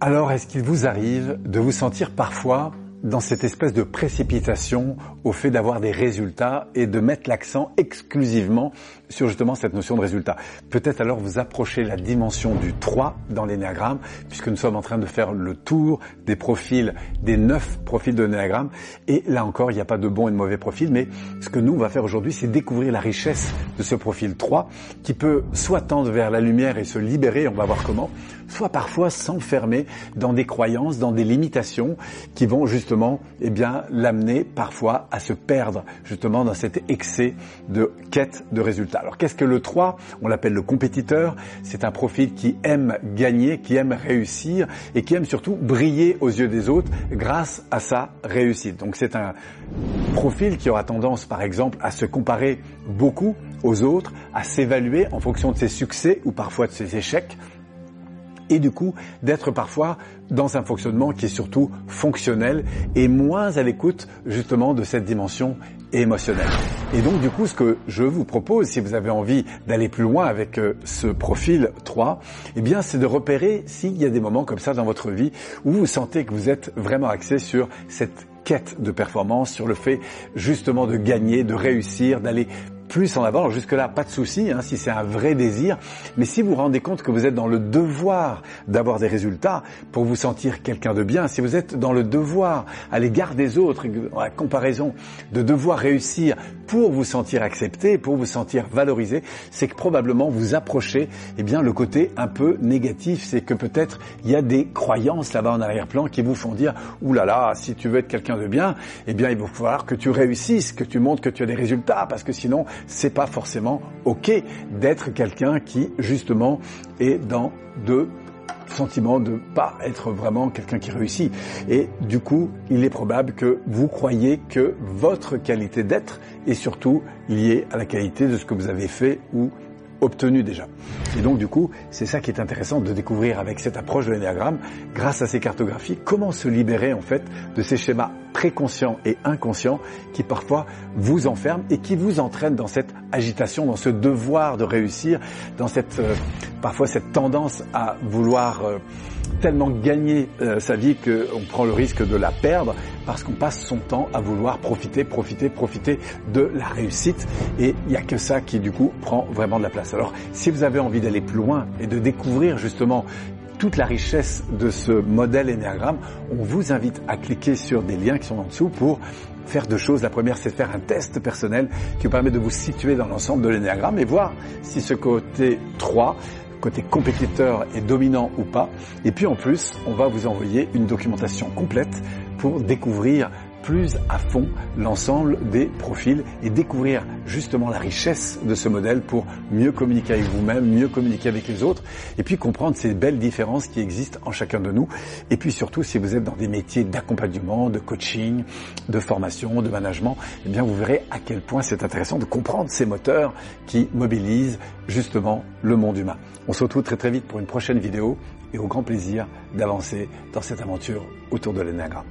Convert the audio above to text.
Alors, est-ce qu'il vous arrive de vous sentir parfois dans cette espèce de précipitation au fait d'avoir des résultats et de mettre l'accent exclusivement sur justement cette notion de résultat. Peut-être alors vous approchez la dimension du 3 dans l'énéagramme, puisque nous sommes en train de faire le tour des profils, des 9 profils de l'énéagramme. Et là encore, il n'y a pas de bon et de mauvais profil, mais ce que nous, on va faire aujourd'hui, c'est découvrir la richesse de ce profil 3, qui peut soit tendre vers la lumière et se libérer, on va voir comment, soit parfois s'enfermer dans des croyances, dans des limitations qui vont justement, eh bien, l'amener parfois à se perdre justement dans cet excès de quête de résultats. Alors qu'est-ce que le 3 On l'appelle le compétiteur. C'est un profil qui aime gagner, qui aime réussir et qui aime surtout briller aux yeux des autres grâce à sa réussite. Donc c'est un profil qui aura tendance par exemple à se comparer beaucoup aux autres, à s'évaluer en fonction de ses succès ou parfois de ses échecs et du coup d'être parfois dans un fonctionnement qui est surtout fonctionnel et moins à l'écoute justement de cette dimension émotionnelle. Et donc du coup ce que je vous propose si vous avez envie d'aller plus loin avec euh, ce profil 3, eh bien c'est de repérer s'il y a des moments comme ça dans votre vie où vous sentez que vous êtes vraiment axé sur cette quête de performance, sur le fait justement de gagner, de réussir, d'aller plus en avant. jusque-là, pas de souci, hein, si c'est un vrai désir. Mais si vous vous rendez compte que vous êtes dans le devoir d'avoir des résultats pour vous sentir quelqu'un de bien, si vous êtes dans le devoir à l'égard des autres, la comparaison de devoir réussir pour vous sentir accepté, pour vous sentir valorisé, c'est que probablement vous approchez eh bien le côté un peu négatif, c'est que peut-être il y a des croyances là-bas en arrière-plan qui vous font dire ouh là là, si tu veux être quelqu'un de bien, eh bien il va falloir que tu réussisses, que tu montres que tu as des résultats parce que sinon c'est pas forcément ok d'être quelqu'un qui justement est dans de sentiment de pas être vraiment quelqu'un qui réussit. Et du coup, il est probable que vous croyez que votre qualité d'être est surtout liée à la qualité de ce que vous avez fait ou obtenu déjà. Et donc du coup, c'est ça qui est intéressant de découvrir avec cette approche de l'énéagramme, grâce à ces cartographies, comment se libérer en fait de ces schémas préconscients et inconscients qui parfois vous enferment et qui vous entraînent dans cette agitation, dans ce devoir de réussir, dans cette euh, parfois cette tendance à vouloir euh, tellement gagner euh, sa vie qu'on prend le risque de la perdre parce qu'on passe son temps à vouloir profiter, profiter, profiter de la réussite et il n'y a que ça qui du coup prend vraiment de la place. Alors si vous avez envie d'aller plus loin et de découvrir justement toute la richesse de ce modèle Enneagram, on vous invite à cliquer sur des liens qui sont en dessous pour faire deux choses. La première, c'est de faire un test personnel qui vous permet de vous situer dans l'ensemble de l'énéagramme et voir si ce côté 3 côté compétiteur et dominant ou pas. Et puis en plus, on va vous envoyer une documentation complète pour découvrir plus à fond l'ensemble des profils et découvrir justement la richesse de ce modèle pour mieux communiquer avec vous-même, mieux communiquer avec les autres et puis comprendre ces belles différences qui existent en chacun de nous. Et puis surtout, si vous êtes dans des métiers d'accompagnement, de coaching, de formation, de management, eh bien vous verrez à quel point c'est intéressant de comprendre ces moteurs qui mobilisent justement le monde humain. On se retrouve très très vite pour une prochaine vidéo et au grand plaisir d'avancer dans cette aventure autour de l'énagramme.